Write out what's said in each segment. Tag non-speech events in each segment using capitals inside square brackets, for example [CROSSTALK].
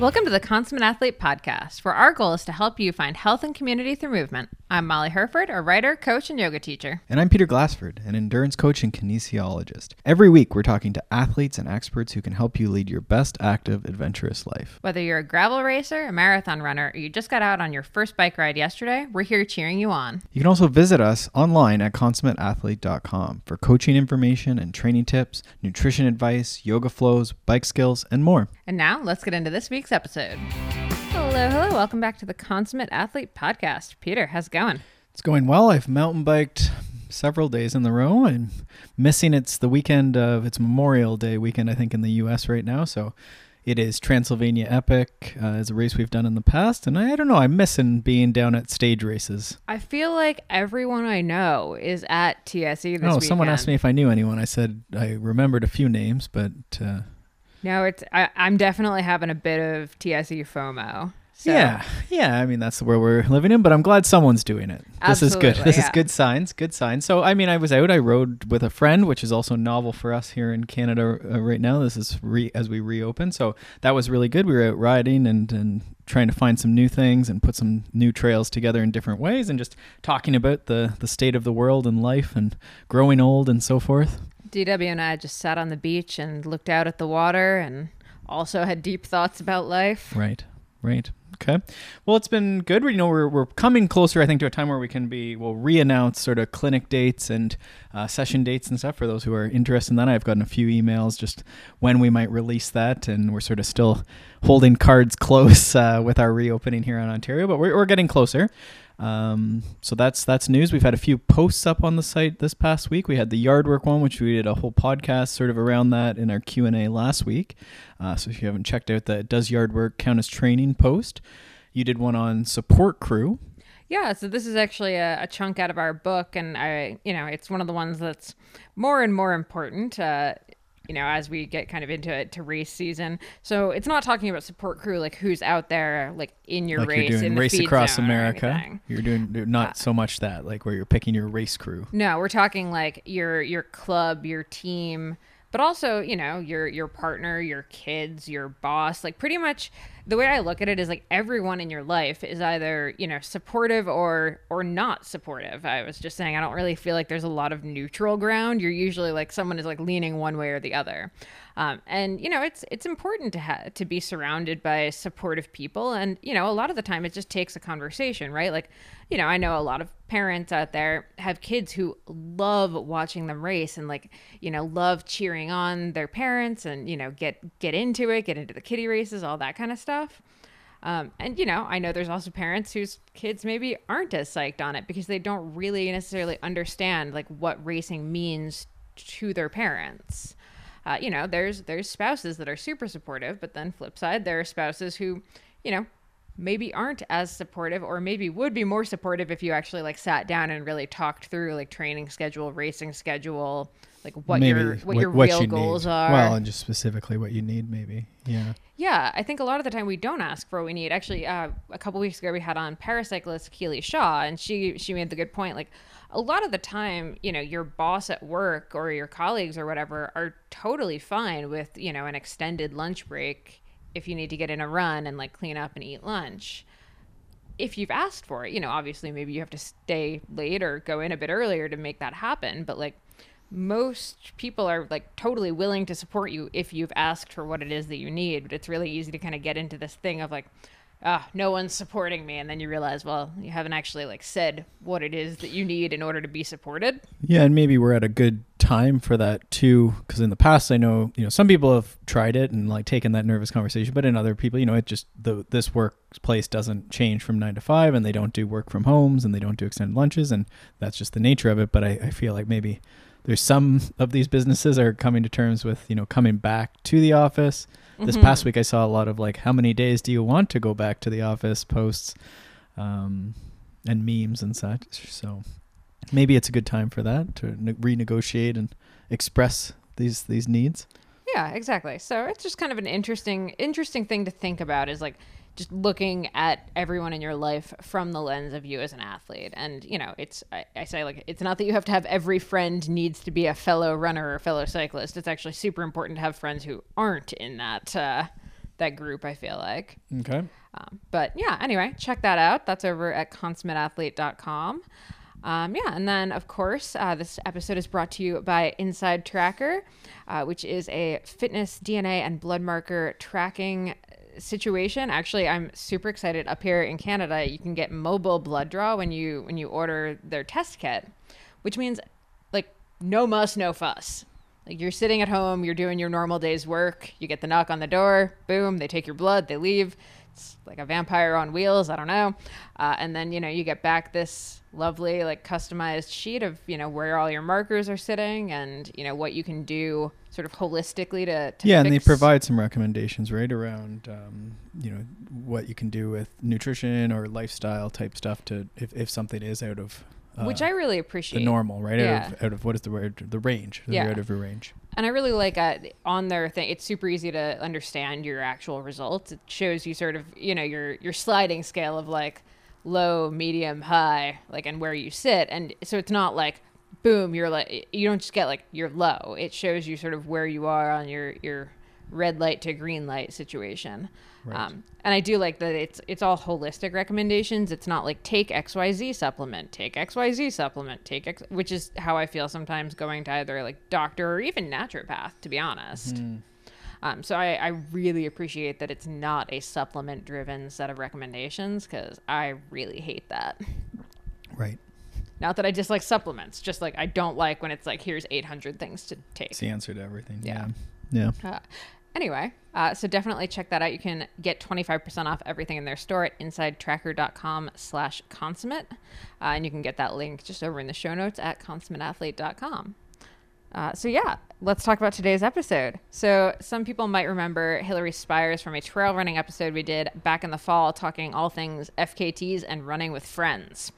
Welcome to the Consummate Athlete Podcast, where our goal is to help you find health and community through movement. I'm Molly Hurford, a writer, coach, and yoga teacher. And I'm Peter Glassford, an endurance coach and kinesiologist. Every week, we're talking to athletes and experts who can help you lead your best active, adventurous life. Whether you're a gravel racer, a marathon runner, or you just got out on your first bike ride yesterday, we're here cheering you on. You can also visit us online at consummateathlete.com for coaching information and training tips, nutrition advice, yoga flows, bike skills, and more. And now, let's get into this week's episode. Hello, hello. Welcome back to the Consummate Athlete Podcast. Peter, how's it going? It's going well. I've mountain biked several days in the row. I'm missing it's the weekend of it's Memorial Day weekend, I think, in the US right now. So it is Transylvania Epic uh, as a race we've done in the past. And I, I don't know, I'm missing being down at stage races. I feel like everyone I know is at TSE this oh, weekend. someone asked me if I knew anyone. I said I remembered a few names, but uh, No, it's I, I'm definitely having a bit of TSE FOMO. So. yeah, yeah. I mean, that's where we're living in, but I'm glad someone's doing it. This is good. Absolutely, [LAUGHS] This is good signs. Good signs. So, I mean, I was out. I rode with a friend, which is also novel for us here in Canada uh, right now. This is re- as we reopen, so that was really good. We were out riding and and trying to find some new things and put some new trails together in different ways, and just talking about the the state of the world and life and growing old and so forth. DW and I just sat on the beach and looked out at the water and also had deep thoughts about life. Right. Right. Okay. Well, it's been good. We you know we're we're coming closer, I think, to a time where we can be we'll re-announce sort of clinic dates and uh, session dates and stuff for those who are interested in that. I've gotten a few emails just when we might release that, and we're sort of still holding cards [LAUGHS] close uh, with our reopening here in Ontario, but we're we're getting closer. Um, so that's that's news. We've had a few posts up on the site this past week. We had the yard work one, which we did a whole podcast sort of around that in our Q and A last week. Uh, so if you haven't checked out the does yard work count as training post, you did one on support crew. Yeah, so this is actually a, a chunk out of our book, and I, you know, it's one of the ones that's more and more important. Uh, you know, as we get kind of into it to race season. So it's not talking about support crew like who's out there like in your like race you're doing in the race across America. You're doing not so much that like where you're picking your race crew. No, we're talking like your your club, your team, but also, you know, your your partner, your kids, your boss. Like pretty much the way I look at it is like everyone in your life is either, you know, supportive or or not supportive. I was just saying I don't really feel like there's a lot of neutral ground. You're usually like someone is like leaning one way or the other. Um, and you know, it's it's important to ha- to be surrounded by supportive people and you know, a lot of the time it just takes a conversation, right? Like you know, I know a lot of parents out there have kids who love watching them race and like, you know, love cheering on their parents and, you know, get get into it, get into the kiddie races, all that kind of stuff. Um, and you know, I know there's also parents whose kids maybe aren't as psyched on it because they don't really necessarily understand like what racing means to their parents. Uh, you know, there's there's spouses that are super supportive, but then flip side, there are spouses who, you know, maybe aren't as supportive or maybe would be more supportive if you actually like sat down and really talked through like training schedule, racing schedule, like what your what, your real you goals need. are. Well, and just specifically what you need, maybe. Yeah. Yeah, I think a lot of the time we don't ask for what we need. Actually, uh, a couple weeks ago we had on paracyclist Keely Shaw, and she she made the good point. Like a lot of the time, you know, your boss at work or your colleagues or whatever are totally fine with you know an extended lunch break if you need to get in a run and like clean up and eat lunch. If you've asked for it, you know, obviously maybe you have to stay late or go in a bit earlier to make that happen, but like most people are like totally willing to support you if you've asked for what it is that you need but it's really easy to kind of get into this thing of like ah no one's supporting me and then you realize well you haven't actually like said what it is that you need in order to be supported Yeah, and maybe we're at a good time for that too, because in the past I know you know some people have tried it and like taken that nervous conversation, but in other people, you know, it just the this workplace doesn't change from nine to five, and they don't do work from homes, and they don't do extended lunches, and that's just the nature of it. But I, I feel like maybe there's some of these businesses are coming to terms with you know coming back to the office. This Mm-hmm. past week I saw a lot of like how many days do you want to go back to the office posts, um, and memes and such. So maybe it's a good time for that to ne- renegotiate and express these these needs. Yeah, exactly. So it's just kind of an interesting interesting thing to think about is like just looking at everyone in your life from the lens of you as an athlete. And, you know, it's I, I say like it's not that you have to have every friend needs to be a fellow runner or fellow cyclist. It's actually super important to have friends who aren't in that uh that group. I feel like. Okay. Um, but yeah, anyway, check that out. That's over at consummateathlete.com. Um, yeah, and then of course, uh, this episode is brought to you by Inside Tracker, uh, which is a fitness DNA and blood marker tracking situation. Actually, I'm super excited. Up here in Canada, you can get mobile blood draw when you when you order their test kit, which means like no muss, no fuss. Like you're sitting at home, you're doing your normal day's work. You get the knock on the door, boom, they take your blood, they leave. It's like a vampire on wheels. I don't know. Uh, and then you know you get back this lovely like customized sheet of you know where all your markers are sitting and you know what you can do sort of holistically to, to yeah, and they provide some recommendations right around um, you know what you can do with nutrition or lifestyle type stuff to if, if something is out of uh, which I really appreciate. the normal right Yeah. out of out of what is the word the range Yeah. out of your range. And I really like uh, on their thing. It's super easy to understand your actual results. It shows you sort of you know your your sliding scale of like low, medium, high, like and where you sit. And so it's not like boom, you're like you don't just get like you're low. It shows you sort of where you are on your your red light to green light situation. Right. Um, and I do like that it's it's all holistic recommendations. It's not like take XYZ supplement, take XYZ supplement, take X, which is how I feel sometimes going to either like doctor or even naturopath, to be honest. Hmm. Um, so I, I really appreciate that it's not a supplement driven set of recommendations because I really hate that. Right. Not that I dislike supplements, just like I don't like when it's like here's 800 things to take. It's the answer to everything. Yeah. Yeah. Yeah. Uh, anyway, uh, so definitely check that out. You can get 25% off everything in their store at insidetracker.com slash consummate. Uh, and you can get that link just over in the show notes at consummateathlete.com. Uh, so yeah, let's talk about today's episode. So some people might remember Hilary Spires from a trail running episode we did back in the fall, talking all things FKTs and running with friends.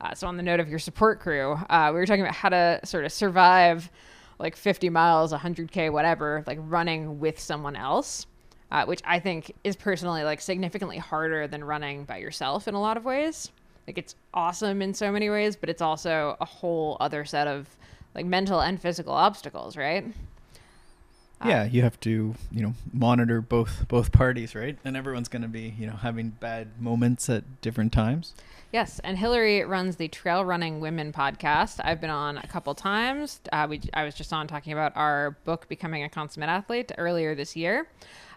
Uh, so on the note of your support crew, uh, we were talking about how to sort of survive like 50 miles, 100k, whatever, like running with someone else. Uh, which I think is personally like significantly harder than running by yourself in a lot of ways. Like it's awesome in so many ways, but it's also a whole other set of like mental and physical obstacles, right? yeah, you have to, you know, monitor both both parties, right? And everyone's going to be, you know, having bad moments at different times. Yes, and Hilary runs the Trail Running Women podcast. I've been on a couple times. Uh, we, I was just on talking about our book, Becoming a Consummate Athlete, earlier this year.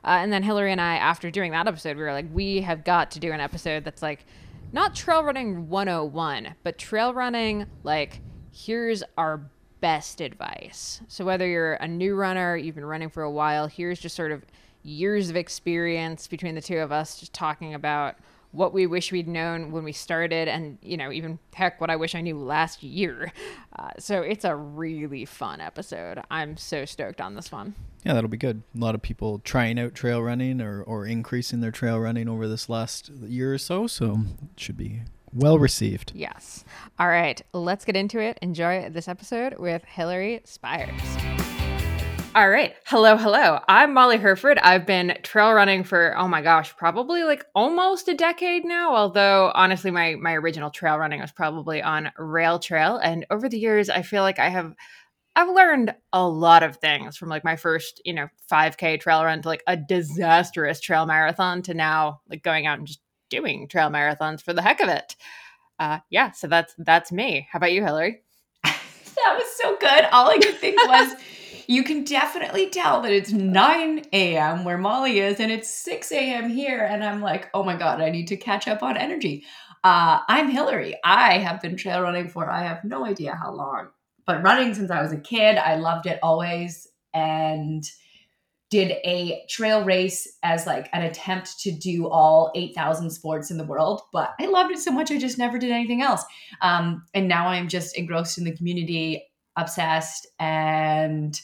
Uh, and then Hilary and I, after doing that episode, we were like, we have got to do an episode that's like not trail running 101, but trail running, like, here's our best advice. So whether you're a new runner, you've been running for a while, here's just sort of years of experience between the two of us just talking about what we wish we'd known when we started and you know even heck what i wish i knew last year. Uh, so it's a really fun episode. I'm so stoked on this one. Yeah, that'll be good. A lot of people trying out trail running or, or increasing their trail running over this last year or so, so it should be well received. yes. All right let's get into it. Enjoy this episode with Hilary Spires all right. Hello, hello. I'm Molly Hurford. I've been trail running for, oh my gosh, probably like almost a decade now. Although, honestly, my, my original trail running was probably on rail trail. And over the years, I feel like I have I've learned a lot of things from like my first, you know, 5K trail run to like a disastrous trail marathon to now like going out and just doing trail marathons for the heck of it. Uh, yeah, so that's that's me. How about you, Hilary? [LAUGHS] that was so good. All I could think was [LAUGHS] you can definitely tell that it's 9 a.m. where Molly is and it's 6 a.m. here. And I'm like, oh my God, I need to catch up on energy. Uh, I'm Hilary. I have been trail running for I have no idea how long, but running since I was a kid. I loved it always and did a trail race as like an attempt to do all 8,000 sports in the world. But I loved it so much, I just never did anything else. Um, and now I'm just engrossed in the community, obsessed, and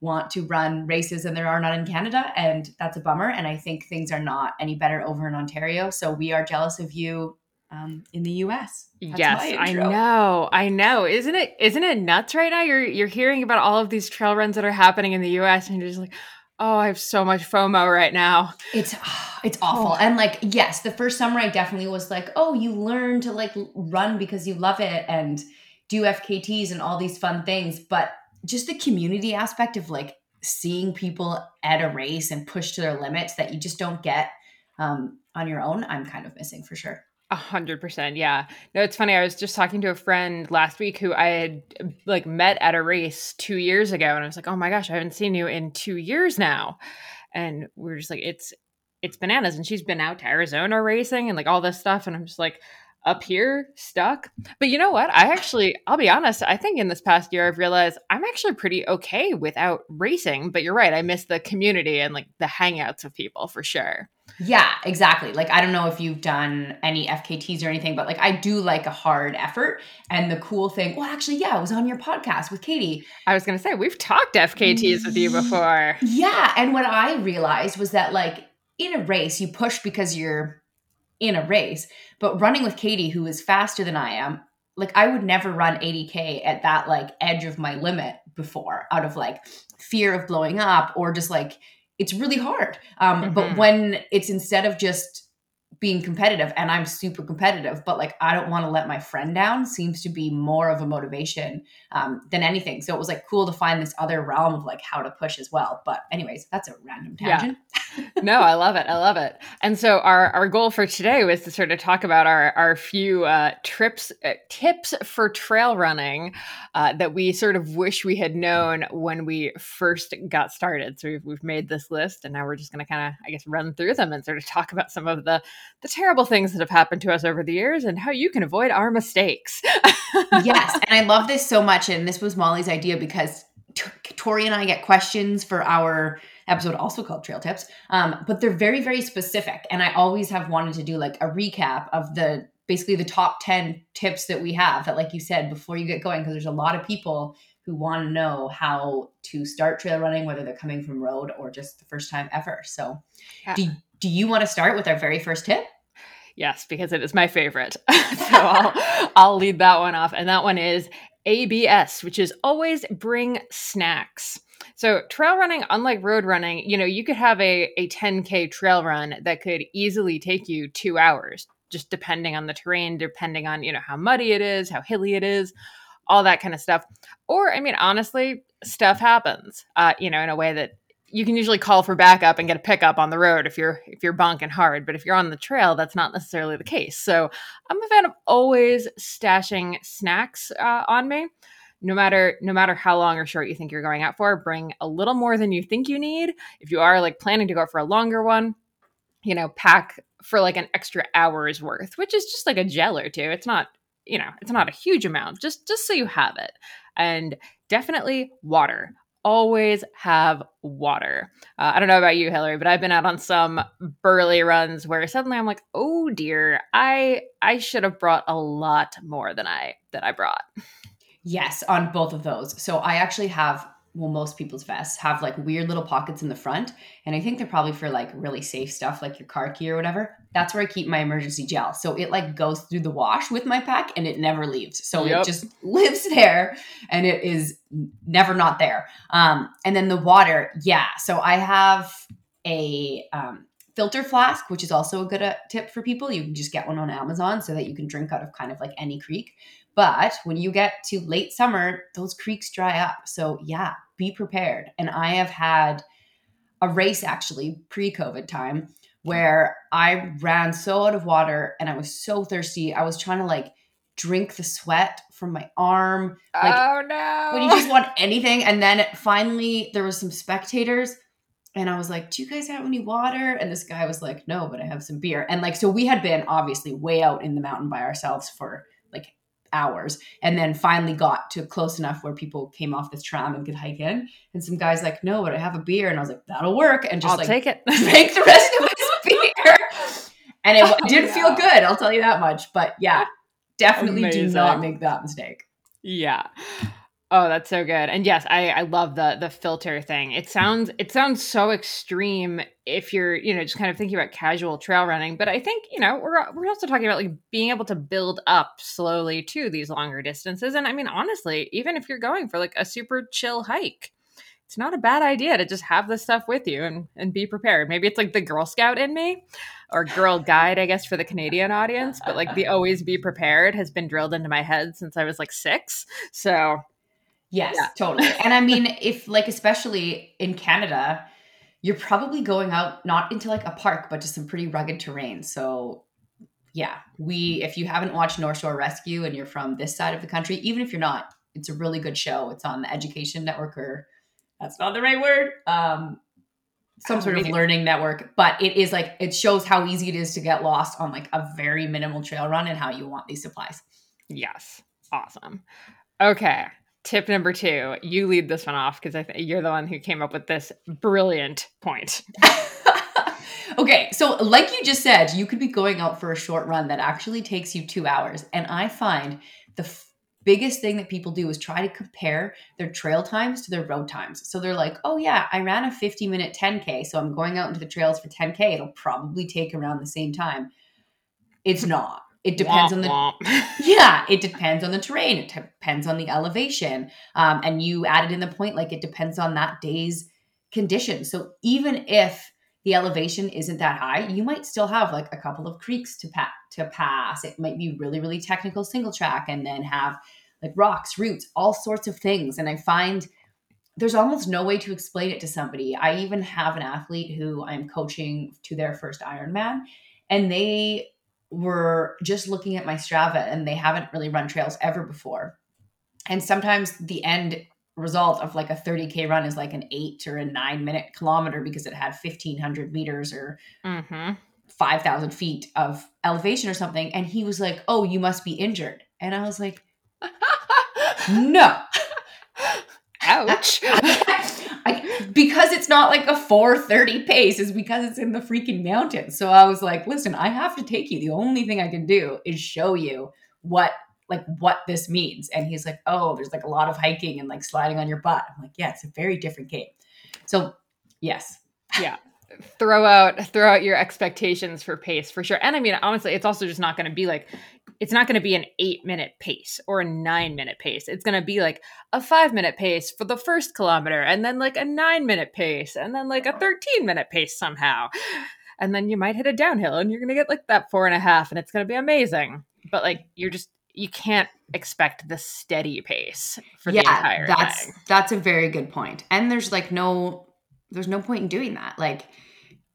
want to run races, and there are none in Canada, and that's a bummer. And I think things are not any better over in Ontario. So we are jealous of you um, in the U.S. That's yes, I know, I know. Isn't it isn't it nuts right now? You're you're hearing about all of these trail runs that are happening in the U.S. and you're just like, oh, I have so much FOMO right now. It's [SIGHS] it's awful. And like, yes, the first summer I definitely was like, oh, you learn to like run because you love it and do FKTs and all these fun things. But just the community aspect of like seeing people at a race and push to their limits that you just don't get um, on your own, I'm kind of missing for sure. A hundred percent. Yeah. No, it's funny. I was just talking to a friend last week who I had like met at a race two years ago. And I was like, oh my gosh, I haven't seen you in two years now. And we are just like, it's, it's bananas. And she's been out to Arizona racing and like all this stuff. And I'm just like, up here stuck. But you know what? I actually, I'll be honest, I think in this past year I've realized I'm actually pretty okay without racing. But you're right, I miss the community and like the hangouts of people for sure. Yeah, exactly. Like I don't know if you've done any FKTs or anything, but like I do like a hard effort. And the cool thing, well, actually, yeah, I was on your podcast with Katie. I was gonna say we've talked FKTs with you before. Yeah, and what I realized was that like in a race, you push because you're in a race, but running with Katie, who is faster than I am, like I would never run 80k at that like edge of my limit before, out of like fear of blowing up or just like it's really hard. Um, mm-hmm. But when it's instead of just being competitive and I'm super competitive, but like I don't want to let my friend down seems to be more of a motivation um, than anything. So it was like cool to find this other realm of like how to push as well. But anyways, that's a random tangent. Yeah. [LAUGHS] no, I love it. I love it. And so our our goal for today was to sort of talk about our our few uh, trips uh, tips for trail running uh, that we sort of wish we had known when we first got started. So we've we've made this list, and now we're just going to kind of I guess run through them and sort of talk about some of the the terrible things that have happened to us over the years and how you can avoid our mistakes. [LAUGHS] yes. And I love this so much. And this was Molly's idea because Tori and I get questions for our episode, also called Trail Tips. Um, but they're very, very specific. And I always have wanted to do like a recap of the basically the top 10 tips that we have that, like you said, before you get going, because there's a lot of people who want to know how to start trail running, whether they're coming from road or just the first time ever. So, yeah. do, do you want to start with our very first tip? Yes, because it is my favorite. [LAUGHS] so I'll, I'll lead that one off. And that one is ABS, which is always bring snacks. So trail running, unlike road running, you know, you could have a, a 10K trail run that could easily take you two hours, just depending on the terrain, depending on, you know, how muddy it is, how hilly it is, all that kind of stuff. Or, I mean, honestly, stuff happens, uh, you know, in a way that you can usually call for backup and get a pickup on the road if you're if you're bonking hard but if you're on the trail that's not necessarily the case. So i'm a fan of always stashing snacks uh, on me. No matter no matter how long or short you think you're going out for bring a little more than you think you need. If you are like planning to go for a longer one you know pack for like an extra hour's worth which is just like a gel or two. It's not you know it's not a huge amount just just so you have it. And definitely water always have water. Uh, I don't know about you, Hilary, but I've been out on some burly runs where suddenly I'm like, oh dear, I I should have brought a lot more than I that I brought. Yes, on both of those. So I actually have well, most people's vests have like weird little pockets in the front. And I think they're probably for like really safe stuff, like your car key or whatever. That's where I keep my emergency gel. So it like goes through the wash with my pack and it never leaves. So yep. it just [LAUGHS] lives there and it is never not there. Um, and then the water, yeah. So I have a um, filter flask, which is also a good uh, tip for people. You can just get one on Amazon so that you can drink out of kind of like any creek. But when you get to late summer, those creeks dry up. So, yeah, be prepared. And I have had a race actually pre COVID time where I ran so out of water and I was so thirsty. I was trying to like drink the sweat from my arm. Like, oh no. When you just want anything. And then finally there was some spectators and I was like, Do you guys have any water? And this guy was like, No, but I have some beer. And like, so we had been obviously way out in the mountain by ourselves for hours and then finally got to close enough where people came off this tram and could hike in. And some guys like no but i have a beer. And i was like that'll work and just I'll like take it. [LAUGHS] make the rest of his [LAUGHS] beer. And it oh, didn't feel good i'll tell you that much. But yeah definitely Amazing. do not make that mistake. Yeah Oh, that's so good. And yes, I, I love the the filter thing. It sounds it sounds so extreme if you're, you know, just kind of thinking about casual trail running, but I think, you know, we're we're also talking about like being able to build up slowly to these longer distances. And I mean, honestly, even if you're going for like a super chill hike, it's not a bad idea to just have this stuff with you and and be prepared. Maybe it's like the Girl Scout in me or Girl Guide, I guess, for the Canadian audience, but like the always be prepared has been drilled into my head since I was like 6. So, Yes, Yeah. totally. And I mean, if like especially in Canada, you're probably going out not into like a park, but to some pretty rugged terrain. So yeah, we if you haven't watched North Shore Rescue and you're from this side of the country, even if you're not, it's a really good show. It's on the Education Network or that's not the right word. Um some sort of learning network, but it is like it shows how easy it is to get lost on like a very minimal trail run and how you want these supplies. Yes. Awesome. Okay. Tip number two. You lead this one off because I think you're the one who came up with this brilliant point. [LAUGHS] okay, so like you just said, you could be going out for a short run that actually takes you two hours. And I find the f- biggest thing that people do is try to compare their trail times to their road times. So they're like, oh, yeah, I ran a 50 minute 10K. So I'm going out into the trails for 10K. It'll probably take around the same time. It's [LAUGHS] not. It depends on the Womp womp. [LAUGHS] yeah, it depends on the terrain. It depends on the elevation. Um, and you added in the point like it depends on that day's conditions. So even if the elevation isn't that high, you might still have like a couple of creeks to pa- to pass. It might be really really technical single track, and then have like rocks, roots, all sorts of things. And I find there's almost no way to explain it to somebody. I even have an athlete who I'm coaching to their first Ironman, and they were just looking at my Strava and they haven't really run trails ever before. And sometimes the end result of like a 30K run is like an eight or a nine minute kilometer because it had 1500 meters or Mhm. 5,000 feet of elevation or something. And he was like, Oh, you must be injured. And I was like, [LAUGHS] No. [LAUGHS] Ouch. [LAUGHS] Because it's not like a 430 pace is because it's in the freaking mountains. So I was like, listen, I have to take you. The only thing I can do is show you what like what this means. And he's like, oh, there's like a lot of hiking and like sliding on your butt. I'm like, yeah, it's a very different game. So yes. Yeah. throw out throw out your expectations for pace for sure. And I mean, honestly, it's also just not going to be like it's not going to be an eight minute pace or a nine minute pace. It's going to be like a five minute pace for the first kilometer, and then like a nine minute pace, and then like a thirteen minute pace somehow. And then you might hit a downhill, and you're going to get like that four and a half, and it's going to be amazing. But like you're just you can't expect the steady pace for the entire that's thing. that's a very good point. And there's like no there's no point in doing that. Like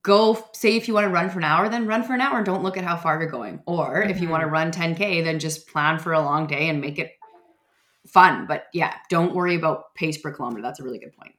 go say if you want to run for an hour, then run for an hour don't look at how far you're going. Or if you want to mm-hmm. run 10K, then just plan for a long day and make it fun. But yeah, don't worry about pace per kilometer. That's a really good point.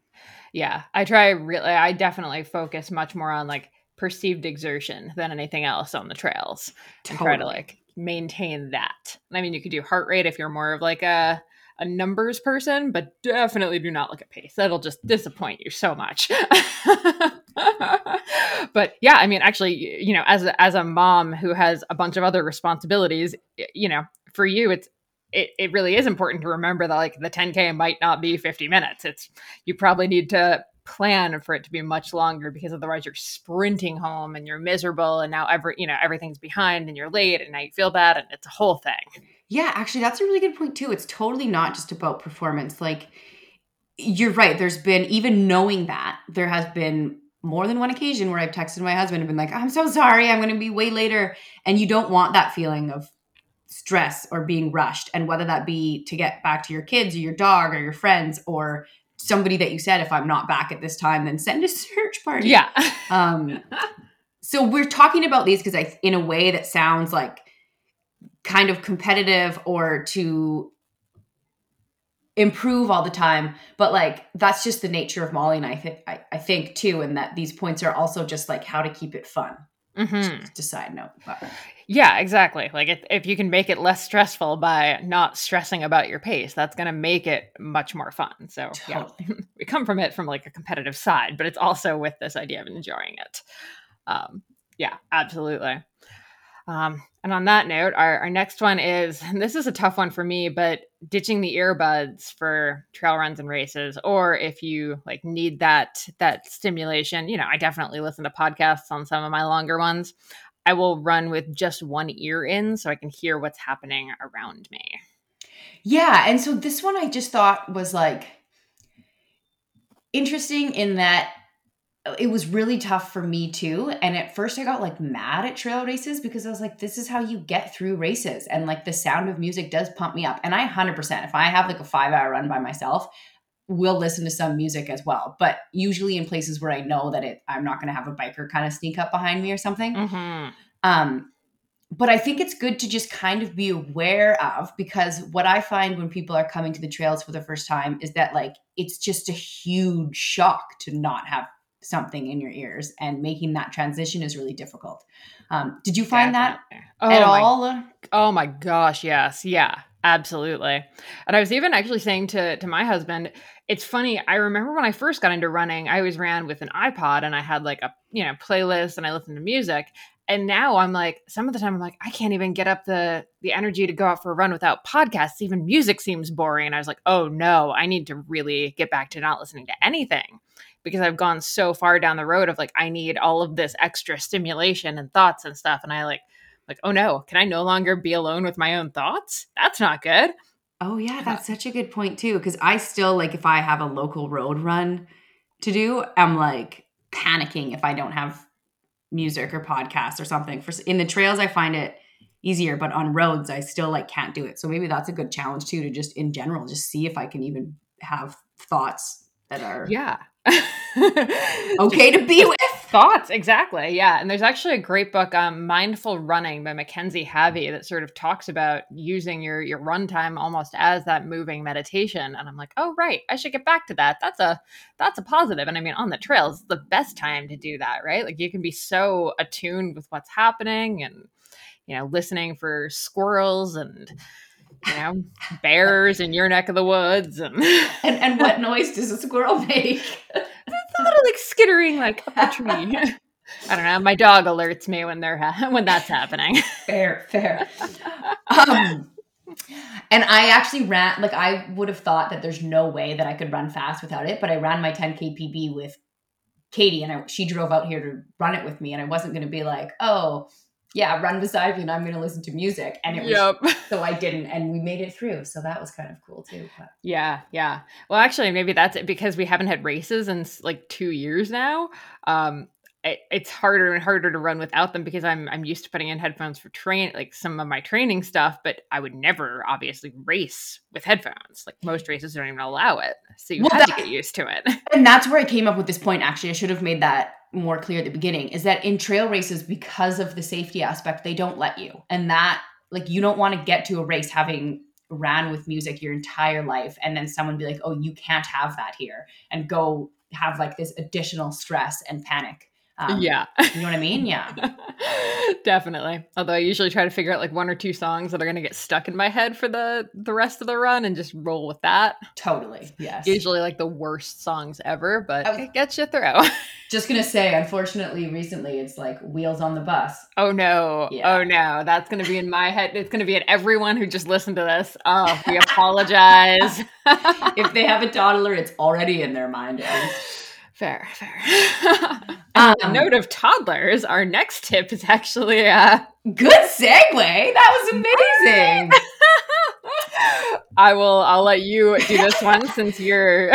Yeah, I try really. I definitely focus much more on like perceived exertion than anything else on the trails, and try to like maintain that. I mean, you could do heart rate if you're more of like a a numbers person, but definitely do not look at pace. That'll just disappoint you so much. [LAUGHS] [LAUGHS] but yeah, I mean, actually, you know, as a, as a mom who has a bunch of other responsibilities, you know, for you, it's it, it really is important to remember that like the 10k might not be 50 minutes. It's you probably need to plan for it to be much longer because otherwise you're sprinting home and you're miserable and now every you know everything's behind and you're late and now you feel bad and it's a whole thing. Yeah, actually, that's a really good point too. It's totally not just about performance. Like, you're right. There's been, even knowing that, there has been more than one occasion where I've texted my husband and been like, I'm so sorry, I'm going to be way later. And you don't want that feeling of stress or being rushed. And whether that be to get back to your kids or your dog or your friends or somebody that you said, if I'm not back at this time, then send a [LAUGHS] search party. Yeah. Um, so we're talking about these because I, in a way that sounds like kind of competitive or to improve all the time, but like that's just the nature of Molly and I think I, I think too, and that these points are also just like how to keep it fun. Mhm. Just a side note, but Yeah, exactly. Like if, if you can make it less stressful by not stressing about your pace, that's going to make it much more fun. So, yeah, [LAUGHS] we come from it from like a competitive side, but it's also with this idea of enjoying it. Um, yeah, absolutely. Um, and on that note, our, our next one is, and this is a tough one for me, but ditching the earbuds for trail runs and races, or if you like need that that stimulation, you know, I definitely listen to podcasts on some of my longer ones. I will run with just one ear in so I can hear what's happening around me. Yeah, and so this one I just thought was like interesting in that it was really tough for me too. And at first I got like mad at trail races because I was like, this is how you get through races. And like the sound of music does pump me up. And I 100%, if I have like a five hour run by myself, will listen to some music as well. But usually in places where I know that it, I'm not going to have a biker kind of sneak up behind me or something. Mm-hmm. Um, but I think it's good to just kind of be aware of because what I find when people are coming to the trails for the first time is that like it's just a huge shock to not have something in your ears and making that transition is really difficult. Um, did you find Definitely. that at Oh my all? Oh my gosh, yes. Yeah, absolutely. And I was even actually saying to to my husband, it's funny, I remember when I first got into running, I always ran with an iPod and I had like a, you know, playlist and I listened to music. And now I'm like, some of the time I'm like, I can't even get up the the energy to go out for a run without podcasts. Even music seems boring. And I was like, oh no, I need to really get back to not listening to anything because I've gone so far down the road of like, I need all of this extra stimulation and thoughts and stuff. And I like like, oh no, can I no longer be alone with my own thoughts? That's not good. Oh yeah, uh, that's such a good point too. Because I still like if I have a local road run to do, I'm like panicking if I don't have music or podcast or something. For in the trails, I find it easier, but on roads, I still like can't do it. So maybe that's a good challenge too to just in general just see if I can even have thoughts that are Yeah. [LAUGHS] okay to be with. Thoughts, exactly. Yeah. And there's actually a great book, um, Mindful Running by Mackenzie Havey, that sort of talks about using your your run time almost as that moving meditation. And I'm like, oh right, I should get back to that. That's a that's a positive. And I mean, on the trails, the best time to do that, right? Like you can be so attuned with what's happening and you know, listening for squirrels and you know, bears in your neck of the woods and [LAUGHS] And, and what noise does a squirrel make? It's a little like skittering like up a tree. I don't know. My dog alerts me when they're ha- when that's happening. fair, fair. Um, and I actually ran like I would have thought that there's no way that I could run fast without it, but I ran my 10k PB with Katie, and I, she drove out here to run it with me, and I wasn't going to be like, oh yeah, run beside me, and I'm going to listen to music, and it was Yep. [LAUGHS] so I didn't, and we made it through, so that was kind of cool too. But. Yeah, yeah. Well, actually, maybe that's it because we haven't had races in like two years now. Um, it, it's harder and harder to run without them because I'm I'm used to putting in headphones for train like some of my training stuff, but I would never obviously race with headphones. Like most races don't even allow it, so you Well, have to get used to it. [LAUGHS] And that's where I came up with this point. Actually, I should have made that more clear at the beginning. Is that in trail races, because of the safety aspect, they don't let you, and that like you don't want to get to a race having ran with music your entire life, and then someone be like, "Oh, you can't have that here," and go have like this additional stress and panic. Um, yeah. you know what I mean? Yeah, [LAUGHS] Definitely. Although I usually try to figure out like one or two songs that are going to get stuck in my head for the the rest of the run and just roll with that. totally. Yes. Usually like the worst songs ever, but was- it gets you through. [LAUGHS] Just gonna say, unfortunately, recently it's like wheels on the bus. oh no. Yeah. Oh no. That's going to be in my head. It's going to be in everyone who just listened to this. Oh, we apologize. [LAUGHS] If they have a toddler, it's already in their mind. Fair, fair. [LAUGHS] On the Um, note of toddlers, our next tip is actually a Good segue. That was amazing. [LAUGHS] I will I'll let you do this one [LAUGHS] since you're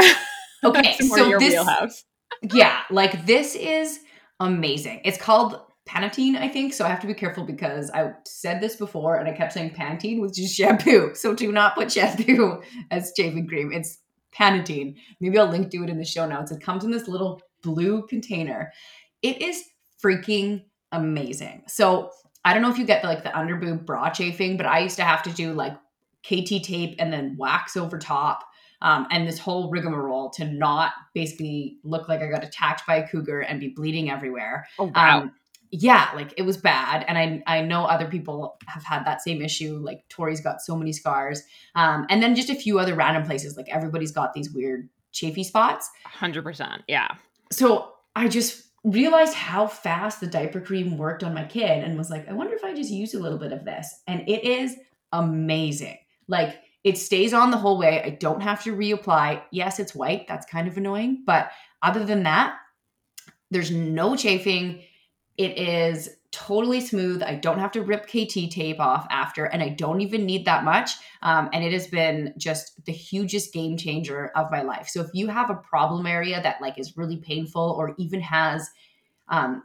Okay, more so your this, wheelhouse. yeah, like this is amazing. It's called Penaten, I think. So I have to be careful because I said this before and I kept saying Pantene, which is shampoo. So do not put shampoo as shaving cream. It's Penaten. Maybe I'll link to it in the show notes. It comes in this little blue container. It is freaking amazing. So I don't know if you get the, like the underboob bra chafing, but I used to have to do like KT tape and then wax over top um, and this whole rigmarole to not basically look like I got attacked by a cougar and be bleeding everywhere. Oh wow. Um, yeah, like it was bad, and I I know other people have had that same issue. Like Tori's got so many scars, um, and then just a few other random places. Like everybody's got these weird chafy spots. Hundred percent. Yeah. So I just realized how fast the diaper cream worked on my kid, and was like, I wonder if I just use a little bit of this, and it is amazing. Like it stays on the whole way. I don't have to reapply. Yes, it's white. That's kind of annoying. But other than that, there's no chafing. It is totally smooth. I don't have to rip KT tape off after, and I don't even need that much. Um, and it has been just the hugest game changer of my life. So if you have a problem area that like is really painful or even has um,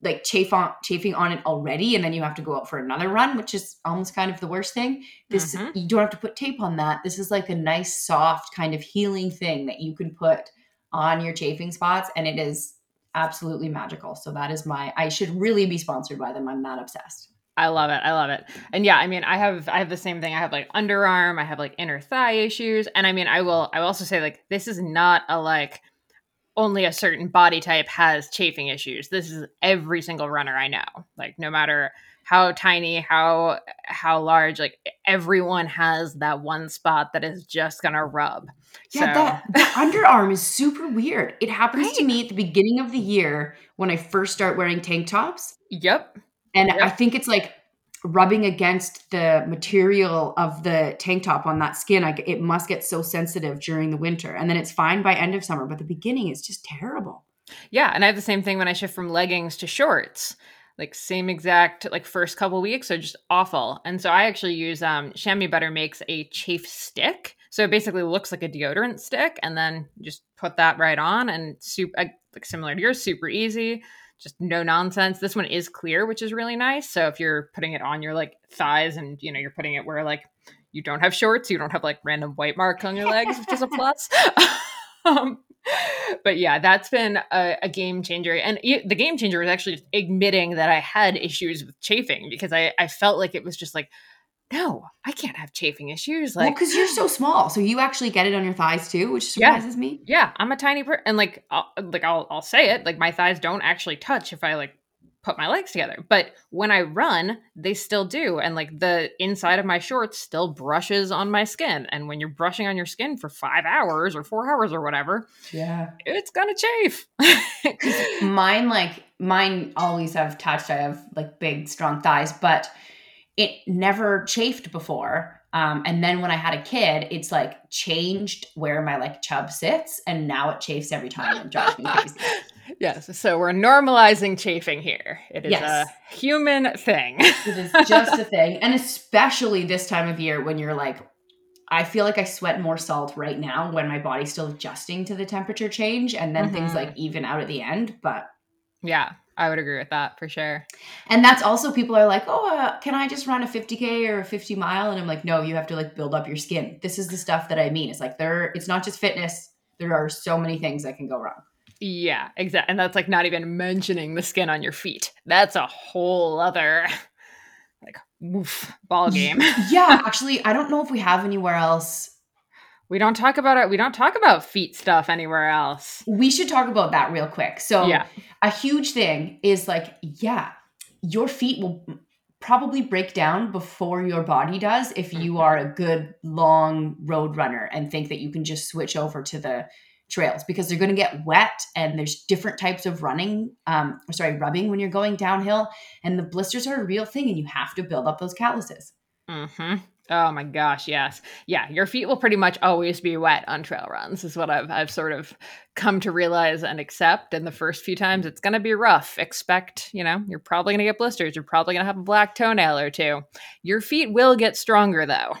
like chafe on, chafing on it already, and then you have to go out for another run, which is almost kind of the worst thing. This Mhm. you don't have to put tape on that. This is like a nice, soft kind of healing thing that you can put on your chafing spots, and it is absolutely magical. So that is my. I should really be sponsored by them. I'm that obsessed. I love it. I love it. And yeah, I mean, I have I have the same thing. I have like underarm, I have like inner thigh issues, and I mean, I will I will also say like this is not a like only a certain body type has chafing issues. This is every single runner I know. Like no matter how tiny, how how large, like everyone has that one spot that is just to rub. Yeah, So- that the underarm is super weird. It happens to me at the beginning of the year when I first start wearing tank tops. Yep. And Yep. I think it's like rubbing against the material of the tank top on that skin. I, it must get so sensitive during the winter. And then it's fine by end of summer. But the beginning is just terrible. Yeah, and I have the same thing when I shift from leggings to shorts. Like same exact like first couple weeks are just awful. And so I actually use um Chamois Butt'r makes a chafe stick. So it basically looks like a deodorant stick and then just put that right on and super like similar to yours, super easy. Just no nonsense. This one is clear, which is really nice. So if you're putting it on your like thighs and you know you're putting it where like you don't have shorts, you don't have like random white marks on your legs, which is a plus. [LAUGHS] um, [LAUGHS] but yeah, that's been a, a game changer. And it, the game changer was actually admitting that I had issues with chafing because I, I felt like it was just like, no, I can't have chafing issues. Like, because you're so small. So you actually get it on your thighs too, which Yeah. surprises me. yeah, I'm a tiny person, and like, I'll, like I'll I'll say it, like my thighs don't actually touch if I like put my legs together, but when I run, they still do, and like the inside of my shorts still brushes on my skin, and when you're brushing on your skin for five hours or four hours or whatever, Yeah. it's gonna chafe. [LAUGHS] mine like mine always have touched. I have like big strong thighs but it never chafed before. Um, and then when i had a kid it's like changed where my like chub sits. And now it chafes every time and drives me [LAUGHS] crazy yes, so we're normalizing chafing here. It is Yes. a human thing. it is just a thing and especially this time of year when you're like i feel like i sweat more salt right now when my body's still adjusting to the temperature change and then things Mhm. like even out at the end but yeah, I would agree with that for sure. And that's also people are like, oh, uh, can I just run a 50k or a 50 mile? And I'm like, no, you have to like build up your skin. This is the stuff that I mean. It's like there, it's not just fitness. There are so many things that can go wrong. Yeah, exactly. And that's like not even mentioning the skin on your feet. That's a whole other like woof ball game. yeah, actually, I don't know if we have anywhere else. we don't talk about it. We don't talk about feet stuff anywhere else. We should talk about that real quick. So, Yeah. a huge thing is like, yeah, your feet will probably break down before your body does if you are a good long road runner and think that you can just switch over to the trails because they're going to get wet and there's different types of running um or sorry rubbing when you're going downhill and the blisters are a real thing and you have to build up those calluses mm-hmm. Oh my gosh, yes. Yeah, your feet will pretty much always be wet on trail runs, is what I've I've sort of come to realize and accept. And the first few times it's gonna be rough. Expect, you know, you're probably gonna get blisters, you're probably gonna have a black toenail or two. Your feet will get stronger though.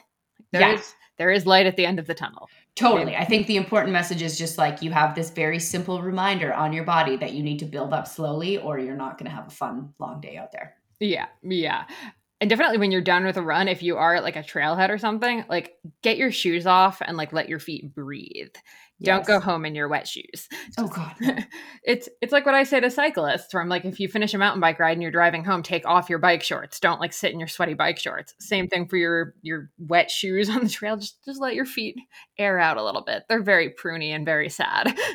There Yeah. is- there is light at the end of the tunnel. Totally. I think the important message is just like you have this very simple reminder on your body that you need to build up slowly or you're not going to have a fun long day out there. Yeah, yeah. And definitely when you're done with a run, if you are at like a trailhead or something, like get your shoes off and like let your feet breathe. Don't go home in your wet shoes. [LAUGHS] Oh god. [LAUGHS] it's it's like what I say to cyclists, where I'm like, if you finish a mountain bike ride and you're driving home, take off your bike shorts. Don't like sit in your sweaty bike shorts. Same thing for your your wet shoes on the trail. Just just let your feet air out a little bit. They're very pruny and very sad. [LAUGHS]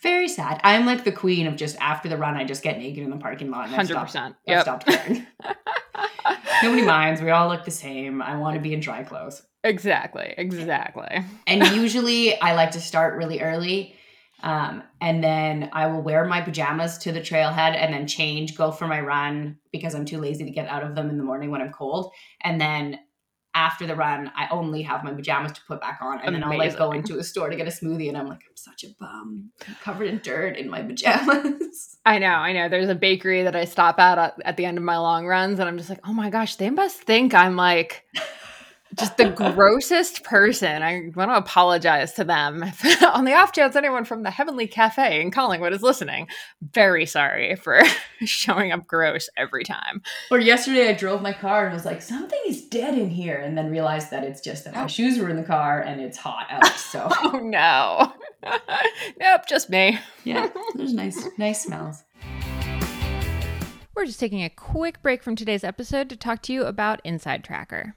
Very sad. I'm like the queen of just after the run I just get naked in the parking lot and I've Hundred stopped, percent. I've Yep. stopped caring. Nobody minds. We all look the same. I want to be in dry clothes. Exactly. Exactly. And usually I like to start really early. Um, and then I will wear my pajamas to the trailhead and then change, go for my run because I'm too lazy to get out of them in the morning when I'm cold. And then after the run, I only have my pajamas to put back on, and then I'll like go into a store to get a smoothie, and I'm like, I'm such a bum, I'm covered in dirt in my pajamas. [LAUGHS] I know, I know. There's a bakery that I stop at, at at the end of my long runs, and I'm just like, oh my gosh, they must think I'm like just the grossest person. I want to apologize to them. [LAUGHS] On the off chance anyone from the Heavenly Cafe in Collingwood is listening, very sorry for [LAUGHS] showing up gross every time. Or yesterday, I drove my car and was like, something is dead in here, and then realized that it's just that my Oh. shoes were in the car and it's hot out. So [LAUGHS] Oh no. nope, just me. yeah, there's nice, nice smells. We're just taking a quick break from today's episode to talk to you about Inside Tracker.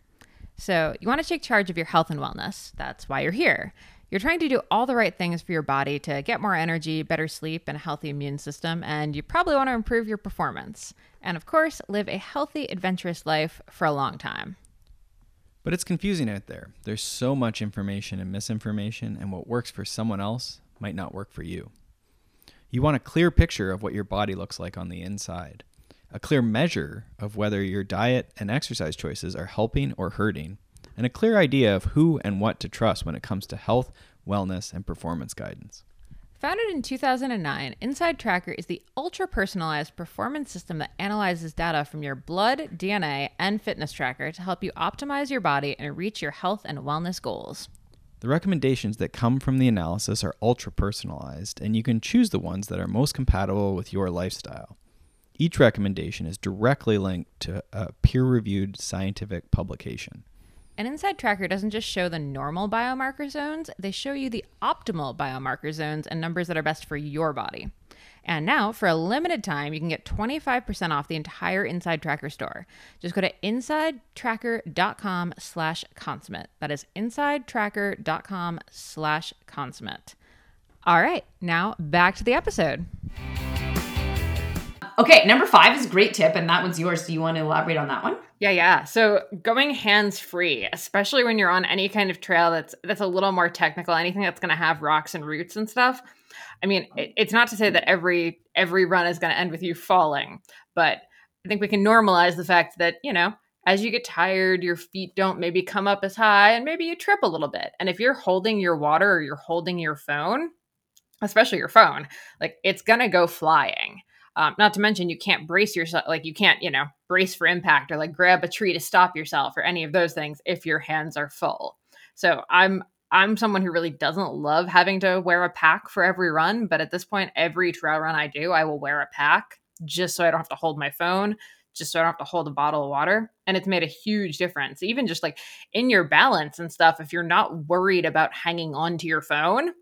So, you want to take charge of your health and wellness. That's why you're here. You're trying to do all the right things for your body to get more energy, better sleep, and a healthy immune system, and you probably want to improve your performance. And of course, live a healthy, adventurous life for a long time. But it's confusing out there. There's so much information and misinformation, and what works for someone else might not work for you. You want a clear picture of what your body looks like on the inside, a clear measure of whether your diet and exercise choices are helping or hurting, and a clear idea of who and what to trust when it comes to health, wellness, and performance guidance. Founded in 2009, InsideTracker is the ultra personalized performance system that analyzes data from your blood, DNA, and fitness tracker to help you optimize your body and reach your health and wellness goals. The recommendations that come from the analysis are ultra personalized, and you can choose the ones that are most compatible with your lifestyle. Each recommendation is directly linked to a peer reviewed scientific publication. An InsideTracker doesn't just show the normal biomarker zones, they show you the optimal biomarker zones and numbers that are best for your body. And now, for a limited time, you can get 25% off the entire InsideTracker store. Just go to insidetracker.com slash consummate. That is insidetracker.com slash consummate. All right, now back to the episode. Okay, number five is a great tip, and that one's yours. Do you want to elaborate on that one? Yeah, yeah. So going hands free, especially when you're on any kind of trail that's that's a little more technical, anything that's going to have rocks and roots and stuff. I mean, it, it's not to say that every every run is going to end with you falling, but I think we can normalize the fact that you know, as you get tired, your feet don't maybe come up as high, and maybe you trip a little bit. And if you're holding your water or you're holding your phone, especially your phone, like it's gonna go flying. Um, not to mention you can't brace yourself, like you can't, you know, brace for impact or like grab a tree to stop yourself or any of those things if your hands are full. So I'm I'm someone who really doesn't love having to wear a pack for every run, but at this point, every trail run I do, I will wear a pack just so I don't have to hold my phone, just so I don't have to hold a bottle of water. And it's made a huge difference. Even just like in your balance and stuff, if you're not worried about hanging on to your phone,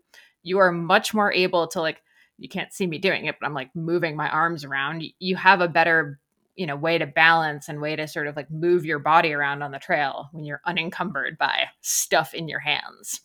you are much more able to like you can't see me doing it, but I'm like moving my arms around. You have a better, you know, way to balance and way to sort of like move your body around on the trail when you're unencumbered by stuff in your hands.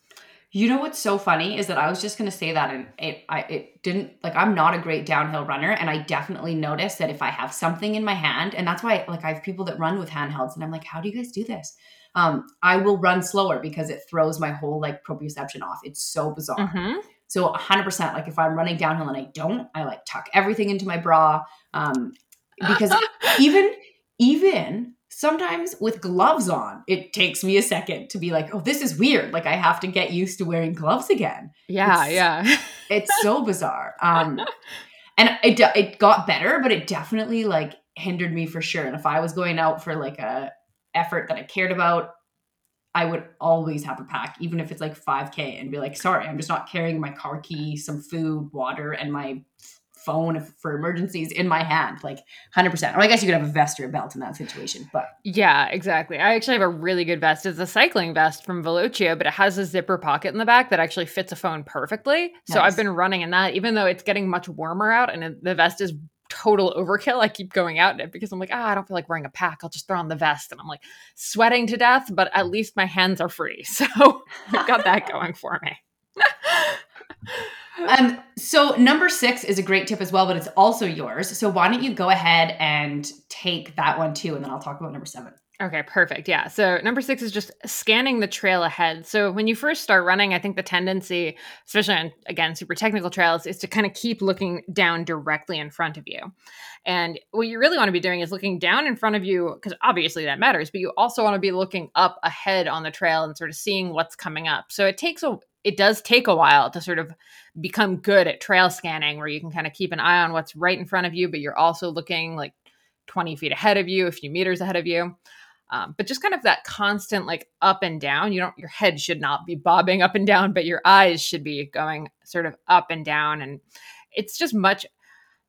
You know what's so funny is that I was just gonna say that, and it I it didn't like I'm not a great downhill runner, and I definitely notice that if I have something in my hand, and that's why like I have people that run with handhelds, and I'm like, how do you guys do this? Um, I will run slower because it throws my whole like proprioception off. It's so bizarre. Mm-hmm. So 100%, like if I'm running downhill and I don't, I like tuck everything into my bra. Um, because [LAUGHS] even, even sometimes with gloves on, it takes me a second to be like, oh, this is weird. Like I have to get used to wearing gloves again. yeah, It's- yeah. [LAUGHS] It's so bizarre. Um, and it, it got better, but it definitely like hindered me for sure. And if I was going out for like a effort that I cared about, I would always have a pack, even if it's like 5K, and be like, sorry, I'm just not carrying my car key, some food, water, and my phone for emergencies in my hand. Like 100%. Or I guess you could have a vest or a belt in that situation. But Yeah, exactly. I actually have a really good vest. It's a cycling vest from Velocio, but it has a zipper pocket in the back that actually fits a phone perfectly. So I've been running in that, even though it's getting much warmer out and the vest is total overkill. I keep going out in it because I'm like, ah, I don't feel like wearing a pack. I'll just throw on the vest. And I'm like sweating to death, but at least my hands are free. [LAUGHS] So I've got that [LAUGHS] going for me. Um, so number six is a great tip as well, but it's also yours. So why don't you go ahead and take that one too, and then I'll talk about number seven. Okay, perfect. Yeah. So number six is just scanning the trail ahead. So when you first start running, I think the tendency, especially on again super technical trails, is to kind of keep looking down directly in front of you. And what you really want to be doing is looking down in front of you, because obviously that matters, but you also want to be looking up ahead on the trail and sort of seeing what's coming up. So it takes a it does take a while to sort of become good at trail scanning where you can kind of keep an eye on what's right in front of you, but you're also looking like 20 feet ahead of you, a few meters ahead of you. Um, but just kind of that constant like up and down you don't your head should not be bobbing up and down but your eyes should be going sort of up and down. And it's just much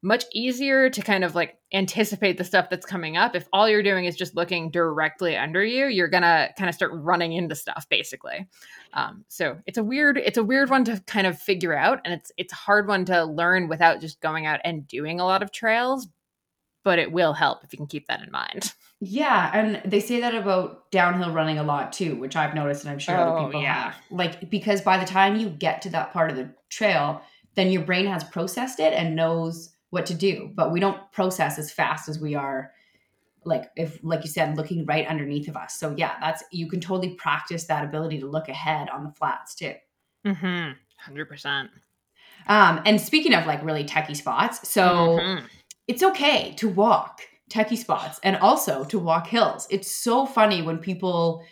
much easier to kind of like anticipate the stuff that's coming up. If all you're doing is just looking directly under you you're gonna kind of start running into stuff basically. Um, so it's a weird it's a weird one to kind of figure out and it's it's a hard one to learn without just going out and doing a lot of trails but it will help if you can keep that in mind. Yeah, and they say that about downhill running a lot too, which I've noticed and I'm sure other Oh, people yeah. have. Like because by the time you get to that part of the trail, then your brain has processed it and knows what to do. But we don't process as fast as we are like if like you said looking right underneath of us. So yeah, that's you can totally practice that ability to look ahead on the flats too. Mm-hmm. Hundred percent. Um and speaking of like really techie spots, so Mm-hmm. it's okay to walk techie spots and also to walk hills. It's so funny when people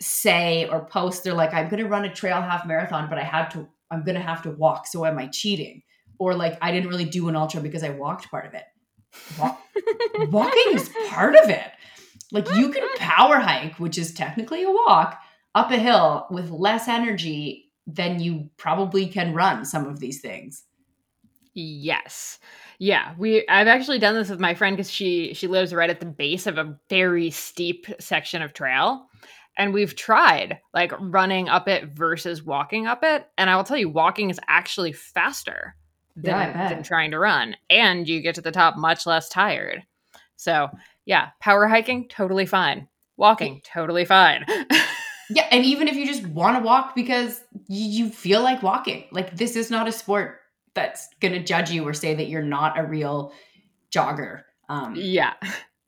say or post, they're like, I'm going to run a trail half marathon, but I had to, I'm going to have to walk. So am I cheating? Or like, I didn't really do an ultra because I walked part of it. Wa- [LAUGHS] walking is part of it. Like, you can power hike, which is technically a walk, up a hill with less energy than you probably can run some of these things. Yes. Yeah, we I've actually done this with my friend cuz she she lives right at the base of a very steep section of trail. And we've tried like running up it versus walking up it, and I will tell you walking is actually faster than, Yeah, than trying to run and you get to the top much less tired. So, yeah, power hiking totally fine. Walking totally fine. Yeah, and even if you just want to walk because you, you feel like walking, like this is not a sport that's going to judge you or say that you're not a real jogger. Um, yeah.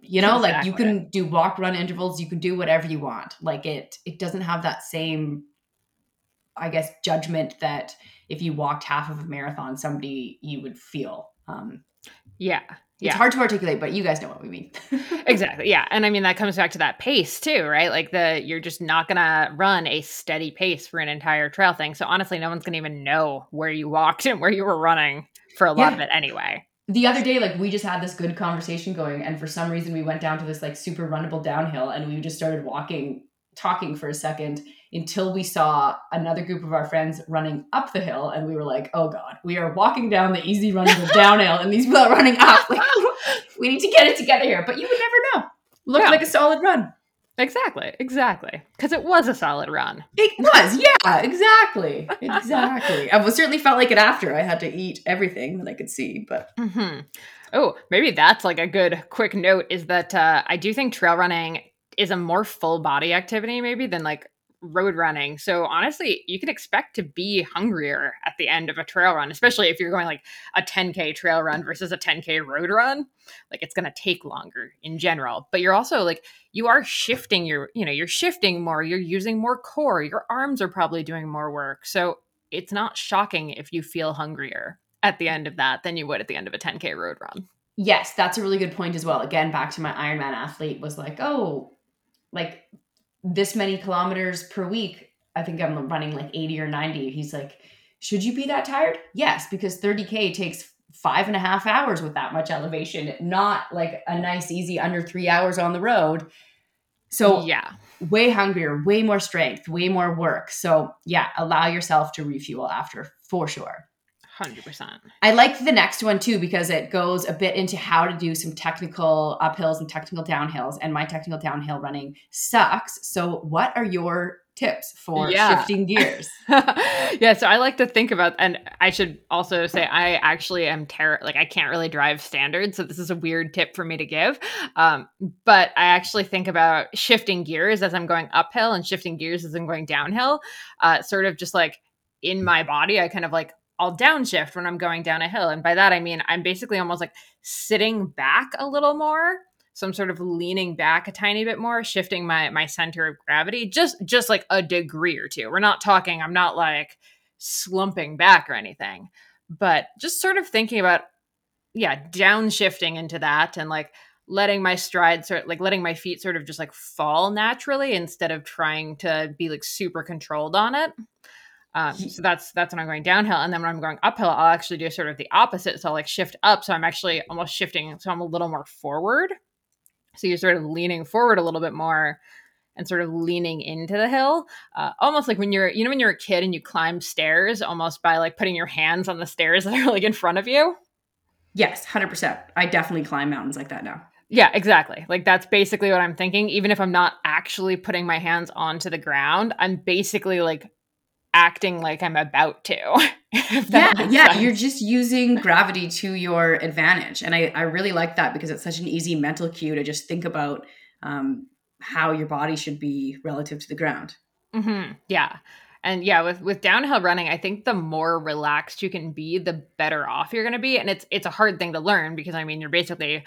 you know, like you can do walk run intervals, you can do whatever you want. Like it it doesn't have that same I guess judgment that if you walked half of a marathon somebody you would feel. Um Yeah. It's hard to articulate, but you guys know what we mean. [LAUGHS] exactly yeah and i mean that comes back to that pace too right like the you're just not gonna run a steady pace for an entire trail thing so honestly no one's gonna even know where you walked [LAUGHS] and where you were running for a lot Yeah. of it anyway the other day like we just had this good conversation going and for some reason we went down to this like super runnable downhill and we just started walking talking for a second until we saw another group of our friends running up the hill and we were like oh god we are walking down the easy runnable [LAUGHS] downhill and these people are running up. [LAUGHS] Like we need to get it together here. But you would never know. Looked Yeah. like a solid run. Exactly exactly. Because it was a solid run. It was yeah exactly exactly. I was certainly felt like it after i had to eat everything that i could see but hmm oh maybe that's like a good quick note is that uh, i do think trail running is a more full body activity maybe than like road running. So honestly you can expect to be hungrier at the end of a trail run especially if you're going like a 10k trail run versus a 10k road run. Like it's going to take longer in general. But you're also like you are shifting your you know you're shifting more. You're using more core. Your arms are probably doing more work. So it's not shocking if you feel hungrier at the end of that than you would at the end of a 10k road run. Yes, that's a really good point as well. Again, back to my Ironman athlete was like, oh, like this many kilometers per week. I think I'm running like 80 or 90. He's like, should you be that tired? Yes, because 30K takes five and a half hours with that much elevation, not like a nice, easy under three hours on the road. So, yeah way hungrier, way more strength, way more work. So, yeah, allow yourself to refuel after for sure. 100% I like the next one too because it goes a bit into how to do some technical uphills and technical downhills. And my technical downhill running sucks. So, what are your tips for Yeah. shifting gears? [LAUGHS] yeah, so I like to think about, and I should also say I actually am terror. Like I can't really drive standard, so this is a weird tip for me to give. Um, but I actually think about shifting gears as I'm going uphill and shifting gears as I'm going downhill. Uh, sort of just like in my body, I kind of like I'll downshift when I'm going down a hill, and by that I mean I'm basically almost like sitting back a little more. so i'm sort of leaning back a tiny bit more shifting my my center of gravity just just like a degree or two. We're not talking i'm not like slumping back or anything. But just sort of thinking about yeah downshifting into that and like letting my stride sort like letting my feet sort of just like fall naturally instead of trying to be like super controlled on it um, so that's that's when I'm going downhill, and then when I'm going uphill, I'll actually do sort of the opposite. So I'll like shift up, so I'm actually almost shifting, so I'm a little more forward. So you're sort of leaning forward a little bit more, and sort of leaning into the hill, uh, almost like when you're you know when you're a kid and you climb stairs, almost by like putting your hands on the stairs that are like in front of you. Yes, hundred percent. I definitely climb mountains like that now. Yeah, exactly. Like that's basically what I'm thinking. Even if I'm not actually putting my hands onto the ground, I'm basically like acting like I'm about to. [LAUGHS] yeah, yeah. Sense. You're just using gravity to your advantage. And I, I really like that because it's such an easy mental cue to just think about um, how your body should be relative to the ground. Mm-hmm. Yeah. And yeah, with with downhill running, I think the more relaxed you can be, the better off you're going to be. And it's it's a hard thing to learn because I mean, you're basically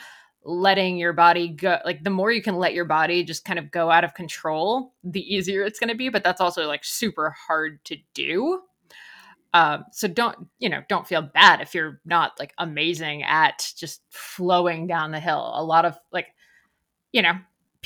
letting your body go like the more you can let your body just kind of go out of control the easier it's going to be but that's also like super hard to do. Um, so don't you know don't feel bad if you're not like amazing at just flowing down the hill. A lot of like you know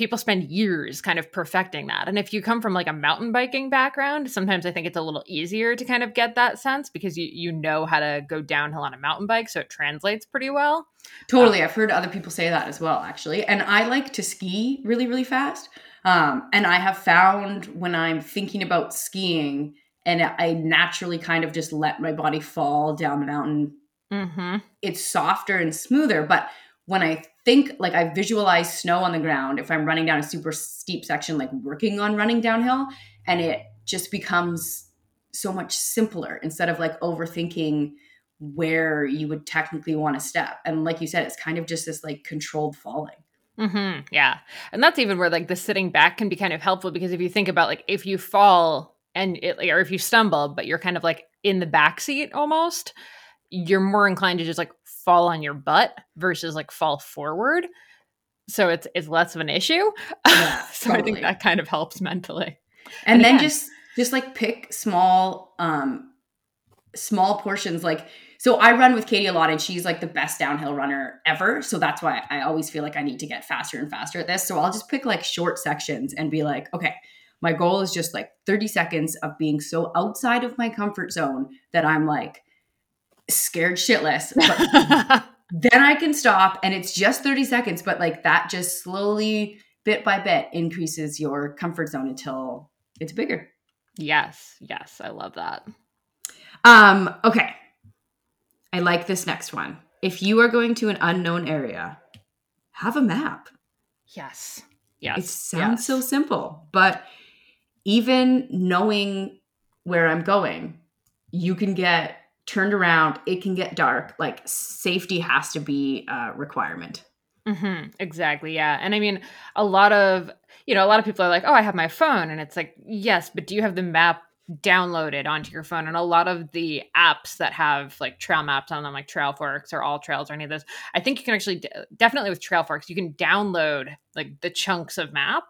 people spend years kind of perfecting that. And if you come from like a mountain biking background, sometimes I think it's a little easier to kind of get that sense because you you know how to go downhill on a mountain bike, so it translates pretty well. Totally. Um, I've heard other people say that as well actually. And I like to ski really really fast. Um, and I have found when I'm thinking about skiing and I naturally kind of just let my body fall down the mountain, mm-hmm. it's softer and smoother. But when I think like I visualize snow on the ground if I'm running down a super steep section, like working on running downhill, and it just becomes so much simpler instead of like overthinking where you would technically want to step. And like you said, it's kind of just this like controlled falling. Mm-hmm. Yeah. And that's even where like the sitting back can be kind of helpful because if you think about like if you fall and it, or if you stumble, but you're kind of like in the back seat almost, you're more inclined to just like fall on your butt versus like fall forward. So it's it's less of an issue. Yeah, [LAUGHS] so totally. I think that kind of helps mentally. And, and then just just like pick small um small portions like so I run with Katie a lot and she's like the best downhill runner ever. So that's why I always feel like I need to get faster and faster at this. So I'll just pick like short sections and be like, okay, my goal is just like 30 seconds of being so outside of my comfort zone that I'm like scared shitless. [LAUGHS] then I can stop and it's just 30 seconds, but like that just slowly, bit by bit, increases your comfort zone until it's bigger. Yes, yes, I love that. Um, okay. I like this next one. If you are going to an unknown area, have a map. Yes. Yes. It sounds yes. so simple, but even knowing where I'm going, you can get turned around, it can get dark. Like safety has to be a requirement. Mm-hmm, exactly. Yeah. And I mean, a lot of, you know, a lot of people are like, oh, I have my phone. And it's like, yes, but do you have the map downloaded onto your phone? And a lot of the apps that have like trail maps on them, like Trailforks or AllTrails or any of those, I think you can actually, definitely with Trailforks, you can download like the chunks of map.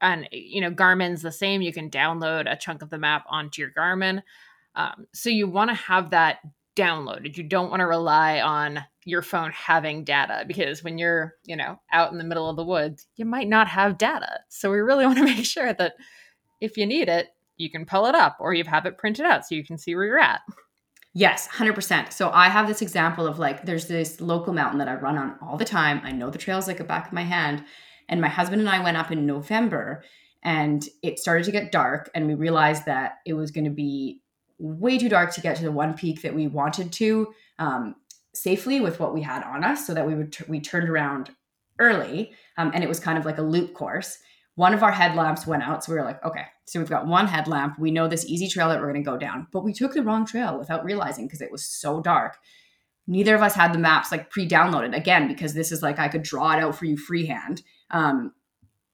And, you know, Garmin's the same. You can download a chunk of the map onto your Garmin. Um, so you want to have that downloaded. You don't want to rely on your phone having data because when you're, you know, out in the middle of the woods, you might not have data. So we really [LAUGHS] want to make sure that if you need it, you can pull it up or you have it printed out so you can see where you're at. Yes, 100%. So I have this example of like there's this local mountain that I run on all the time. I know the trails like the back of my hand. And my husband and I went up in November and it started to get dark and we realized that it was going to be way too dark to get to the one peak that we wanted to um, safely with what we had on us so that we would t- we turned around early um, and it was kind of like a loop course. One of our headlamps went out so we were like okay so we've got one headlamp. We know this easy trail that we're going to go down. But we took the wrong trail without realizing because it was so dark. Neither of us had the maps like pre-downloaded again because this is like i could draw it out for you freehand. Um,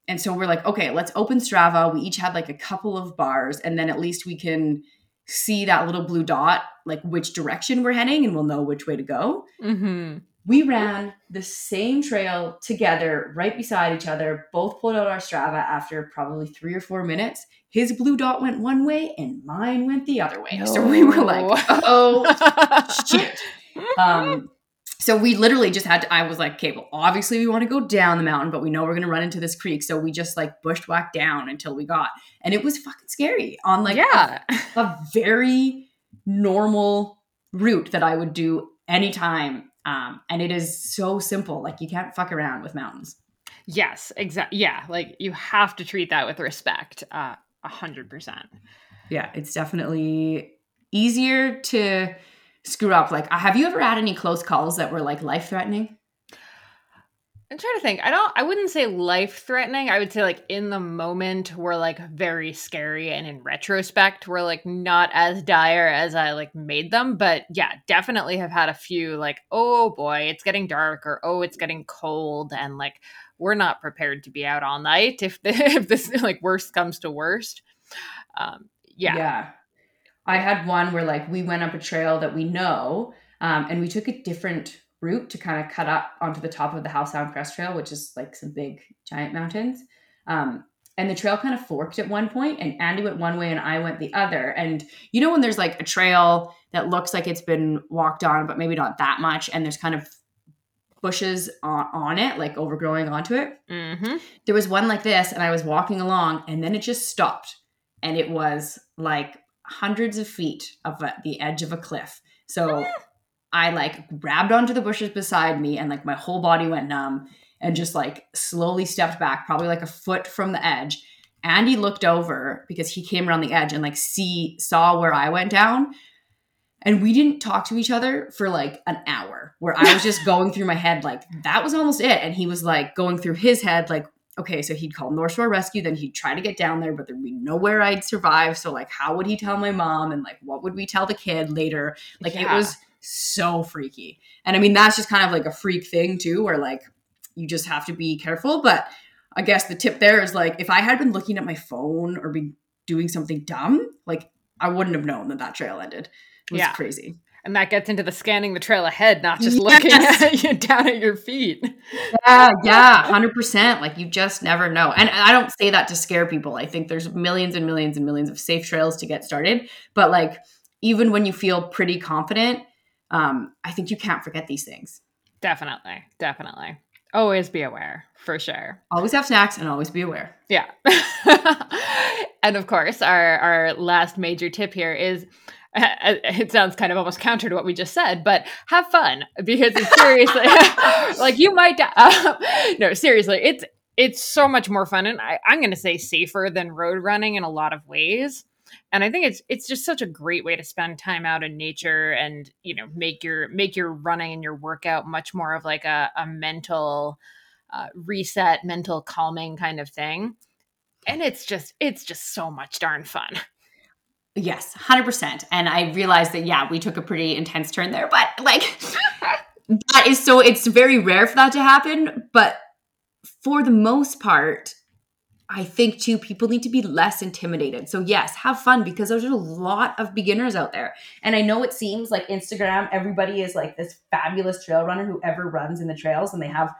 and so we're like okay let's open strava. We each had like a couple of bars and then at least we can see that little blue dot, like which direction we're heading, and we'll know which way to go. Mm-hmm. We ran the same trail together, right beside each other, both pulled out our Strava after probably three or four minutes. His blue dot went one way and mine went the other way. [LAUGHS] So we were like, [LAUGHS] oh shit. [LAUGHS] Um, so we literally just had to, I was like, okay, well, obviously we want to go down the mountain, but we know we're going to run into this creek. So we just like bushwhacked down until we got, and it was fucking scary on like yeah. a, [LAUGHS] a very normal route that I would do anytime. Um, and it is so simple. Like you can't fuck around with mountains. Yes, exactly. Yeah, like you have to treat that with respect. Uh, A hundred percent. Yeah, it's definitely easier to screw up. Like, have you ever had any close calls that were like life threatening? I'm trying to think. I don't. I wouldn't say life threatening. I would say like in the moment were like very scary, and in retrospect were like not as dire as I like made them. But yeah, definitely have had a few like, oh boy, it's getting dark, or oh, it's getting cold, and like we're not prepared to be out all night if [LAUGHS] the, if this like worst comes to worst. Um, yeah. Yeah. I had one where like we went up a trail that we know, um, and we took a different route to kind of cut up onto the top of the Howe Sound Crest Trail, which is like some big giant mountains. Um, and the trail kind of forked at one point, and Andy went one way and I went the other. And you know when there's like a trail that looks like it's been walked on, but maybe not that much, and there's kind of bushes on, on it, like overgrowing onto it. Mm-hmm. There was one like this, and I was walking along, and then it just stopped, and it was like hundreds of feet of the edge of a cliff. So I like grabbed onto the bushes beside me, and like my whole body went numb, and just like slowly stepped back, probably like a foot from the edge. Andy looked over because he came around the edge and like see saw where I went down. And we didn't talk to each other for like an hour where I was just [LAUGHS] going through my head, like, that was almost it. And he was like going through his head, like, okay, so he'd call North Shore Rescue, then he'd try to get down there, but there'd be nowhere I'd survive. So, like, how would he tell my mom? And like, what would we tell the kid later? Like, it was so freaky. And I mean, that's just kind of like a freak thing, too, where like you just have to be careful. But I guess the tip there is like, if I had been looking at my phone or been doing something dumb, like, I wouldn't have known that that trail ended. It was Yeah. crazy. And that gets into the scanning the trail ahead, not just [LAUGHS] Yes. looking [LAUGHS] at you down at your feet. Yeah, yeah, hundred percent. Like you just never know. And I don't say that to scare people. I think there's millions and millions and millions of safe trails to get started. But like even when you feel pretty confident, um, I think you can't forget these things. Definitely, definitely. Always be aware, for sure. Always have snacks and always be aware. Yeah. [LAUGHS] and of course, our our last major tip here is [LAUGHS] it sounds kind of almost counter to what we just said, but have fun because it's seriously [LAUGHS] like you might die. no, seriously, it's it's so much more fun and I, I'm going to say safer than road running in a lot of ways. And I think it's it's just such a great way to spend time out in nature and you know make your make your running and your workout much more of like a, a mental uh, reset, mental calming kind of thing and it's just it's just so much darn fun Yes, hundred percent. And I realized that yeah, we took a pretty intense turn there, but like [LAUGHS] that is so it's very rare for that to happen. But for the most part, I think too, people need to be less intimidated. So yes, have fun because there's a lot of beginners out there. And I know it seems like Instagram, everybody is like this fabulous trail runner who ever runs in the trails and they have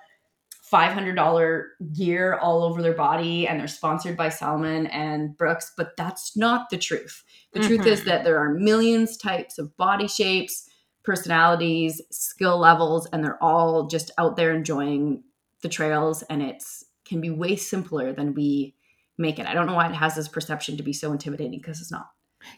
$500 gear all over their body and they're sponsored by Salomon and Brooks, but that's not the truth. The truth is Mhm. that there are millions types of body shapes, personalities, skill levels, and they're all just out there enjoying the trails and it's can be way simpler than we make it. I don't know why it has this perception to be so intimidating because it's not.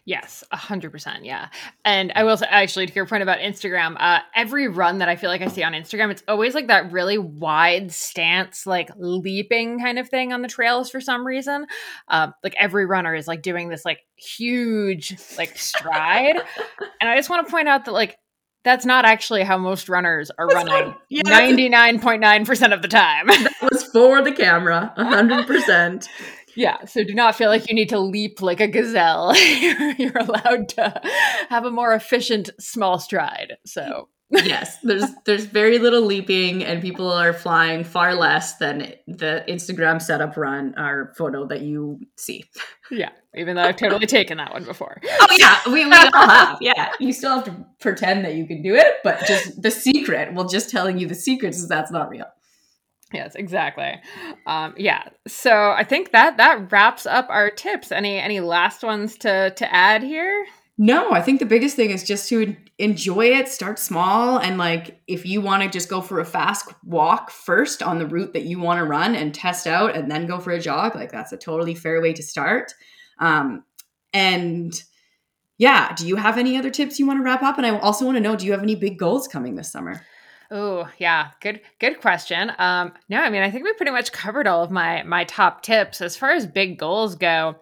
yes a hundred percent yeah and i will say actually to your point about instagram uh every run that i feel like i see on instagram it's always like that really wide stance like leaping kind of thing on the trails for some reason um like every runner is like doing this like huge like stride [LAUGHS] and i just want to point out that like that's not actually how most runners are That's running yeah, 99.9% of the time That [LAUGHS] was for the camera, 100%. Yeah, so do not feel like you need to leap like a gazelle. you're, [LAUGHS] you're allowed to have a more efficient small stride. So, yes, there's there's very little leaping, and people are flying far less than the Instagram setup run or photo that you see. Yeah, even though I've totally taken that one before. Oh yeah, we, we all have. Yeah, you still have to pretend that you can do it, but just the secret. Well, just telling you the secrets is that's not real. Yes, exactly. Um, yeah. So I think that that wraps up our tips. Any any last ones to to add here? No, I think the biggest thing is just to enjoy it, start small, and like if you want to just go for a fast walk first on the route that you want to run and test out, and then go for a jog, like that's a totally fair way to start. Um, and yeah, do you have any other tips you want to wrap up? And I also want to know, do you have any big goals coming this summer? Oh, yeah. Good good question. Um no, I mean, I think we pretty much covered all of my my top tips as far as big goals go.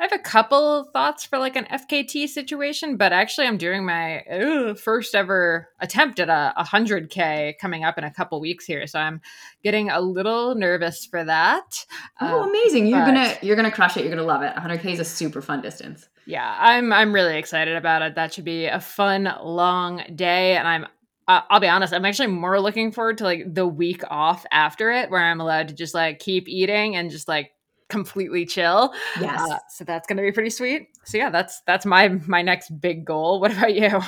I have a couple thoughts for like an FKT situation, but actually I'm doing my ugh, first ever attempt at a, a 100k coming up in a couple weeks here, so I'm getting a little nervous for that. Oh, uh, amazing. You're going to you're to crush it. You're going to love it. 100k is a super fun distance. Yeah, I'm I'm really excited about it. That should be a fun long day and I'm uh, I'll be honest, I'm actually more looking forward to like the week off after it where I'm allowed to just like keep eating and just like completely chill. Yes. Uh, so that's going to be pretty sweet. So yeah, that's that's my my next big goal. What about you?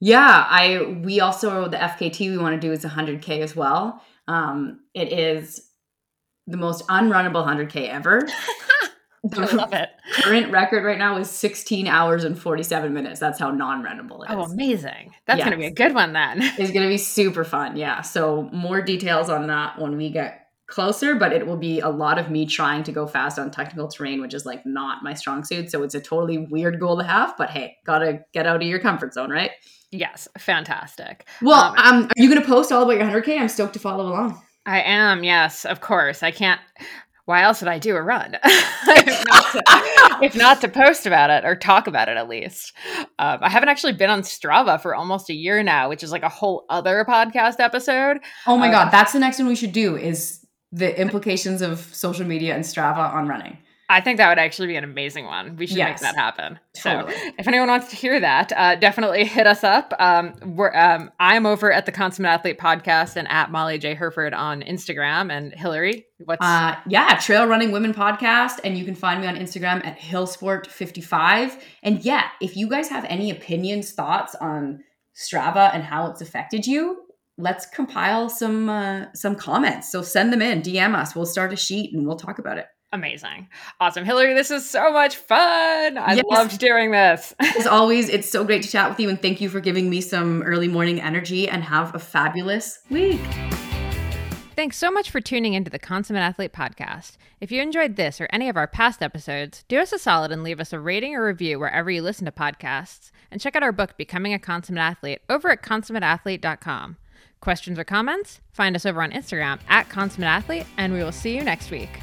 Yeah, I we also the FKT we want to do is 100k as well. Um it is the most unrunnable 100k ever. [LAUGHS] [LAUGHS] I love it. Current record right now is 16 hours and 47 minutes. That's how non-rentable it oh. Oh, amazing. That's yes. going to be a good one then. [LAUGHS] It's going to be super fun. Yeah. So more details on that when we get closer, but it will be a lot of me trying to go fast on technical terrain, which is like not my strong suit. So it's a totally weird goal to have, but hey, got to get out of your comfort zone, right? Yes. Fantastic. Well, um, um are you going to post all about your 100K? I'm stoked to follow along. I am, yes, of course. I can't why else would I do a run? [LAUGHS] if, not to, if, not to, post about it or talk about it at least. Um, I haven't actually been on Strava for almost a year now, which is like a whole other podcast episode. Oh my um, God. That's the next one we should do is the implications of social media and Strava on running. I think that would actually be an amazing one. We should yes, make that happen. Totally. So, if anyone wants to hear that, uh, definitely hit us up. Um, we're um, I'm over at the Consummate Athlete podcast and at Molly J Hurford on Instagram. And Hilary, what's uh, yeah, Trail Running Women podcast, and you can find me on Instagram at Hillsport55. And yeah, if you guys have any opinions, thoughts on Strava and how it's affected you, let's compile some uh, some comments. So send them in, DM us. We'll start a sheet and we'll talk about it. Amazing. Awesome. Hilary, this is so much fun. I yes. loved doing this. [LAUGHS] As always, it's so great to chat with you and thank you for giving me some early morning energy and have a fabulous week. Thanks so much for tuning into the Consummate Athlete podcast. If you enjoyed this or any of our past episodes, do us a solid and leave us a rating or review wherever you listen to podcasts. And check out our book, Becoming a Consummate Athlete, over at consummateathlete.com. Questions or comments? Find us over on Instagram at Consummate Athlete, and we will see you next week.